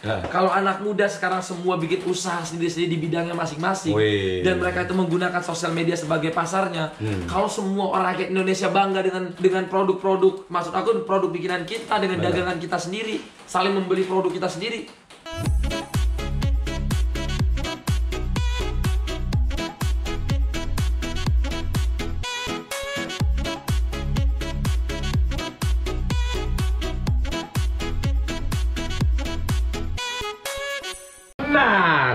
Ya. Kalau anak muda sekarang semua bikin usaha sendiri-sendiri di bidangnya masing-masing dan mereka itu menggunakan sosial media sebagai pasarnya. Hmm. Kalau semua orang rakyat Indonesia bangga dengan dengan produk-produk, maksud aku produk bikinan kita dengan Benar. dagangan kita sendiri, saling membeli produk kita sendiri.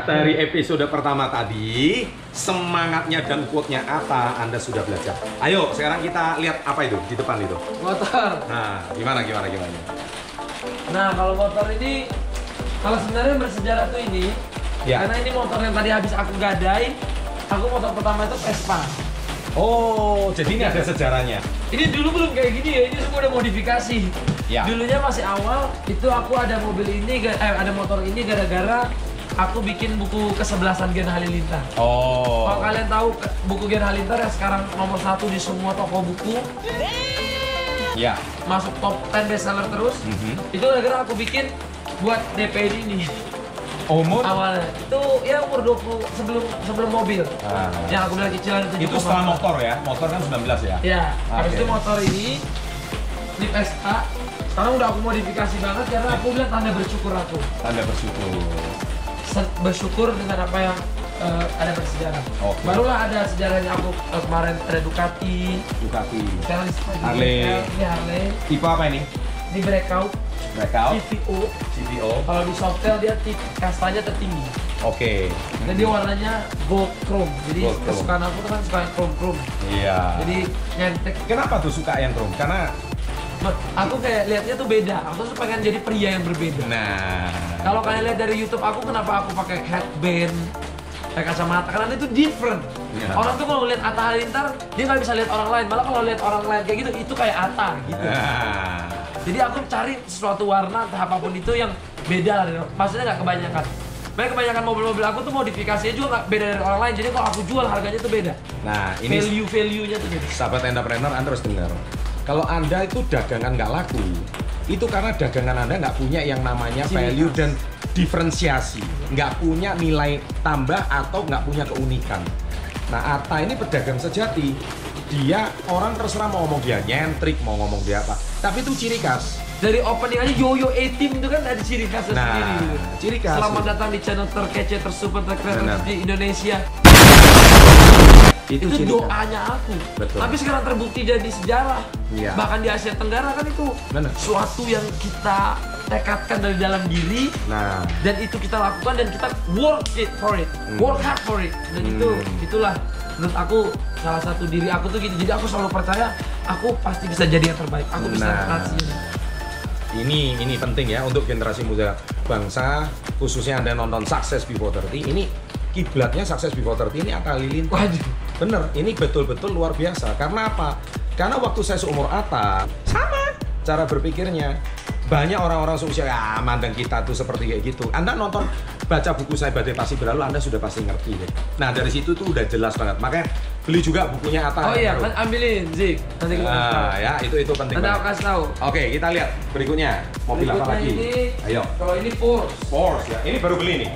Dari episode pertama tadi, semangatnya dan quote-nya apa Anda sudah belajar. Ayo, sekarang kita lihat apa itu di depan itu. Motor. Nah, gimana, gimana, gimana. Nah, kalau motor ini kalau sebenarnya bersejarah tuh ini Ya. karena ini motor yang tadi habis aku gadai, aku motor pertama itu Vespa. Oh, jadi ini ada sejarahnya. Ini dulu belum kayak gini ya, ini semua udah modifikasi. Ya. Dulunya masih awal, itu aku ada mobil ini, eh, ada motor ini gara-gara aku bikin buku kesebelasan Gen Halilintar. Oh. Kalau kalian tahu buku Gen Halilintar yang sekarang nomor satu di semua toko buku, Ya. masuk top 10 bestseller terus, Mhm. itu gara-gara aku bikin buat DPD ini. Umur? awalnya itu ya umur 20 sebelum sebelum mobil Ah. yang aku bilang cicilan itu Itu setelah motor ya? Motor kan 19 ya? ya habis Oke. itu motor ini di Vespa sekarang udah aku modifikasi banget karena aku bilang tanda bersyukur aku Tanda bersyukur. Bersyukur dengan apa yang eh, ada bersejarah Oke. barulah ada sejarahnya aku eh, kemarin ada Ducati Ducati. sekarang Harley. ini Harley Tipe apa ini? di breakout Blackout. CVO CVO. kalau di softail dia tip kastanya tertinggi Oke. jadi warnanya gold chrome jadi Gold chrome. kesukaan aku tuh kan suka yang chrome chrome Iya. jadi nyentek Kenapa tuh suka yang chrome? Karena aku kayak lihatnya tuh beda. Aku tuh pengen jadi pria yang berbeda. Nah. kalau kalian lihat dari YouTube aku kenapa aku pakai headband pakai kacamata? Karena itu different. Iya. orang tuh kalau ngeliat Atta Halilintar dia nggak bisa lihat orang lain. Malah kalau lihat orang lain kayak gitu itu kayak Atta gitu. Nah. jadi aku cari sesuatu warna entah apa pun itu yang beda lah. Maksudnya nggak kebanyakan. Makanya kebanyakan mobil-mobil aku tuh modifikasinya juga nggak beda dari orang lain. Jadi kalau aku jual harganya tuh beda. Nah, ini value value nya tuh beda. sahabat entrepreneur Anda harus dengar. Kalau Anda itu dagangan nggak laku, itu karena dagangan Anda nggak punya yang namanya value khas. dan diferensiasi, nggak punya nilai tambah atau nggak punya keunikan. Nah, Ata ini pedagang sejati. Dia orang terserah mau ngomong dia nyentrik, mau ngomong dia apa. Tapi itu ciri khas. dari opening aja Yoyo A Team itu kan ada ciri khasnya Nah, sendiri ciri khas. Selamat datang di channel terkece, tersuper, terkeren di Indonesia. Itu, Itu, doanya aku. Betul. Tapi sekarang terbukti jadi sejarah. Iya. Bahkan di Asia Tenggara kan itu Benar. suatu yang kita tekadkan dari dalam diri Nah, dan itu kita lakukan dan kita work it for it, Hmm. work hard for it. Dan itu Hmm. itulah menurut aku salah satu diri aku tuh gitu. Jadi aku selalu percaya aku pasti bisa jadi yang terbaik. Aku bisa Nah. transisi. ini ini penting ya untuk generasi muda bangsa khususnya anda nonton Success Before 30 ini kiblatnya Success Before 30 ini Atta Halilintar Waduh. Bener ini betul-betul luar biasa karena apa karena waktu saya seumur Atta sama cara berpikirnya banyak orang-orang seusia ya mandang kita tuh seperti kayak gitu anda nonton baca buku saya Badai Pasti Berlalu anda sudah pasti ngerti deh. nah dari situ tuh udah jelas banget makanya beli juga bukunya Atta Oh iya, Baru. kan ambilin Zik. Nanti kita nah, ya itu itu penting Nanti aku kasih tahu. Oke, kita lihat berikutnya. Mobil apa Berikutnya lagi? ini, Ayo. Kalau ini Porsche. Porsche ya. Ini baru beli nih.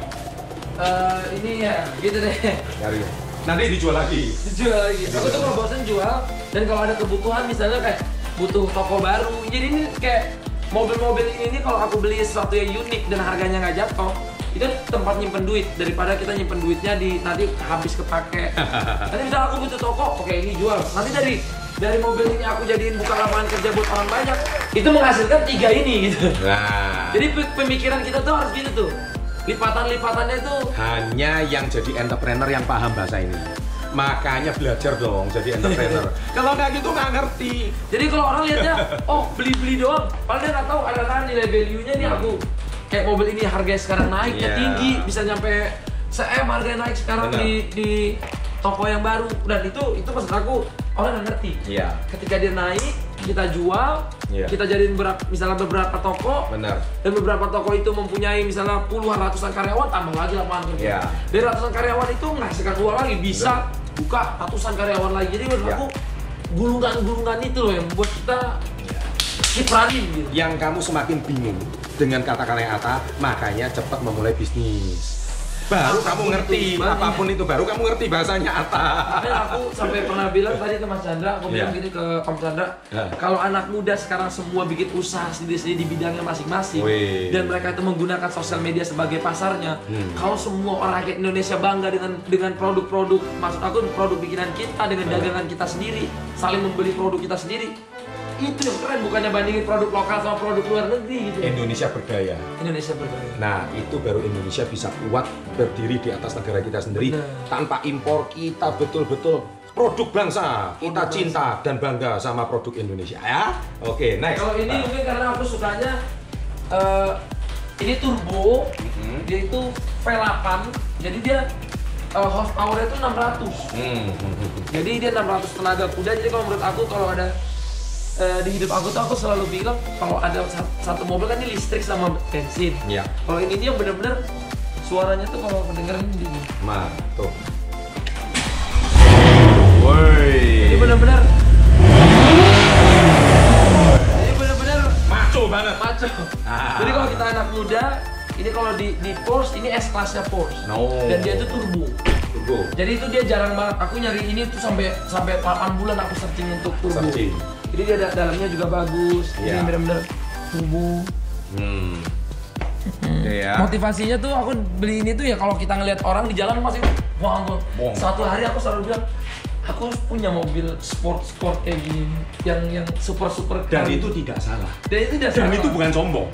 Eh, ini ya, gitu deh. Cari. Nanti dijual lagi. Dijual lagi. Aku tuh kalau bosan jual dan kalau ada kebutuhan misalnya kayak butuh toko baru. Jadi ini kayak mobil-mobil ini kalau aku beli sesuatu yang unik dan harganya nggak jatuh, itu tempat nyimpen duit daripada kita nyimpen duitnya di nanti habis kepake. nanti misalnya aku butuh toko, oke ini jual. Nanti dari dari mobil ini aku jadiin buka lapangan kerja buat orang banyak. Itu menghasilkan tiga ini gitu. Nah. Jadi pe- pemikiran kita tuh harus gitu tuh. Lipatan-lipatannya tuh hanya yang jadi entrepreneur yang paham bahasa ini. Makanya belajar dong jadi entrepreneur. Kalau nggak gitu nggak ngerti. Jadi kalau orang lihatnya, oh beli-beli doang, padahal dia nggak tahu ada kan nilai value-nya nih aku. Kayak mobil ini harganya sekarang naiknya Iya. tinggi, bisa nyampe se-M harganya naik sekarang di di toko yang baru. Dan itu itu maksud aku orang nggak ngerti. Iya. Ketika dia naik, kita jual, Iya. kita jadiin berapa, misalnya beberapa toko, Benar. dan beberapa toko itu mempunyai misalnya puluhan ratusan karyawan, tambah lagi lapangan kerja. Iya. Dari ratusan karyawan itu menghasilkan uang lagi, bisa buka ratusan karyawan lagi. Jadi menurut Iya. aku gulungan-gulungan itu loh yang membuat kita running gitu. Yang kamu semakin bingung dengan kata-kata yang Ata, makanya cepat memulai bisnis. Baru kamu Apa pun ngerti, itu, apa pun itu, baru kamu ngerti bahasanya. Makanya aku sampai pernah bilang tadi ke Mas Chandra, aku bilang Iya. gini ke Om Chandra, Ya. kalau anak muda sekarang semua bikin usaha sendiri-sendiri di bidangnya masing-masing, dan mereka itu menggunakan sosial media sebagai pasarnya, Hmm. kalau semua orang rakyat Indonesia bangga dengan dengan produk-produk, maksud aku produk bikinan kita dengan Ya. dagangan kita sendiri, saling membeli produk kita sendiri, itu yang keren bukannya bandingin produk lokal sama produk luar negeri gitu. Indonesia berdaya. Indonesia berdaya. Nah, itu baru Indonesia bisa kuat berdiri di atas negara kita sendiri Benar. tanpa impor kita betul-betul produk bangsa. Kita Produk cinta dan bangga sama produk Indonesia ya. Oke, next. Kalau ini Nah. mungkin karena aku sukanya eh, ini turbo, Mhm. dia itu V8, jadi dia eh, horsepower itu 600. Hmm, hmm, hmm. Jadi dia 600 tenaga kuda. Jadi kalau menurut aku kalau ada eh, di hidup aku tuh aku selalu bilang kalau ada sa- satu mobil kan ini listrik sama bensin. Iya. Kalau ini dia bener-bener suaranya tuh kalau kedengeran gini. Ma, tuh. Woi. Ini bener-bener ini bener-bener maco banget. maco. Ah. Jadi kalau kita anak muda, ini kalau di di Porsche ini S kelasnya Porsche. No. Dan dia itu turbo. Tunggu. Jadi itu dia jarang banget. Aku nyari ini tuh sampai sampai 8 bulan aku searching untuk turbo. Searching. Jadi dia da- dalamnya juga bagus. Iya. Ini bener-bener turbo. Hmm. Iya. Motivasinya tuh aku beli ini tuh ya kalau kita ngelihat orang di jalan masih wah aku Bong. satu hari aku selalu bilang aku harus punya mobil sport sport kayak gini yang yang super super Dan itu tidak salah. dan itu tidak Dan salah. itu bukan sombong.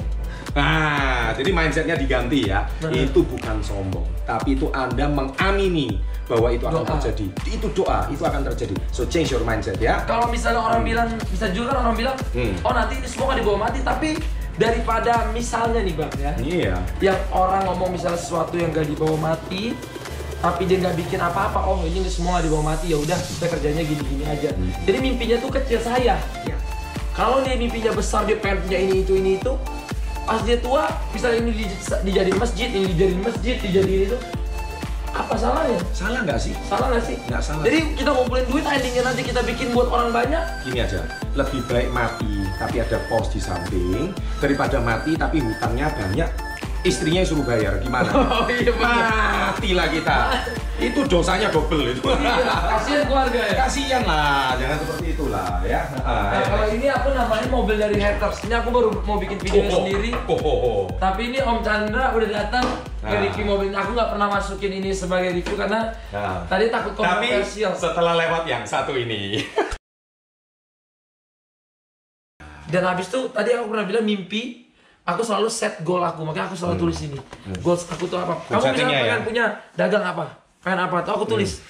Nah, jadi mindsetnya diganti ya. Benar. Itu bukan sombong, tapi itu Anda mengamini bahwa itu akan Doa. terjadi. Itu doa, itu akan terjadi. So change your mindset ya. kalau misalnya orang bilang bisa juga kan orang bilang Hmm. oh nanti ini semua akan dibawa mati tapi daripada misalnya nih bang ya Iya. yang orang ngomong misalnya sesuatu yang gak dibawa mati tapi dia nggak bikin apa-apa oh ini semua gak dibawa mati ya udah kita kerjanya gini-gini aja Hmm. jadi mimpinya tuh kecil saya Ya. kalau dia mimpinya besar dia pengen punya ini itu ini itu pas dia tua misalnya ini di- dijadiin masjid ini dijadiin masjid dijadiin itu apa salahnya Salah nggak sih? salah nggak sih Nggak salah. jadi kita ngumpulin duit endingnya nanti kita bikin buat orang banyak Gini aja, lebih baik mati tapi ada pos di samping daripada mati tapi hutangnya banyak istrinya yang suruh bayar gimana? oh iya Matilah kita. Itu dosanya double itu. Kasihan keluarga ya Kasian lah, jangan seperti itulah ya. Nah, kalau ini aku namain mobil dari haters. Ini aku baru mau bikin video Oh, sendiri. oh, oh, oh. Tapi ini Om Chandra udah datang ke Nah. review mobil. Aku nggak pernah masukin ini sebagai review karena Nah. tadi takut Tapi kontroversial. setelah lewat yang satu ini, Dan habis itu tadi aku pernah bilang mimpi. Aku selalu set goal aku, makanya aku selalu tulis ini. Goals aku tuh apa? Kamu misalnya settingnya ya? pengen punya dagang apa? Pengen apa? Tuh aku tulis.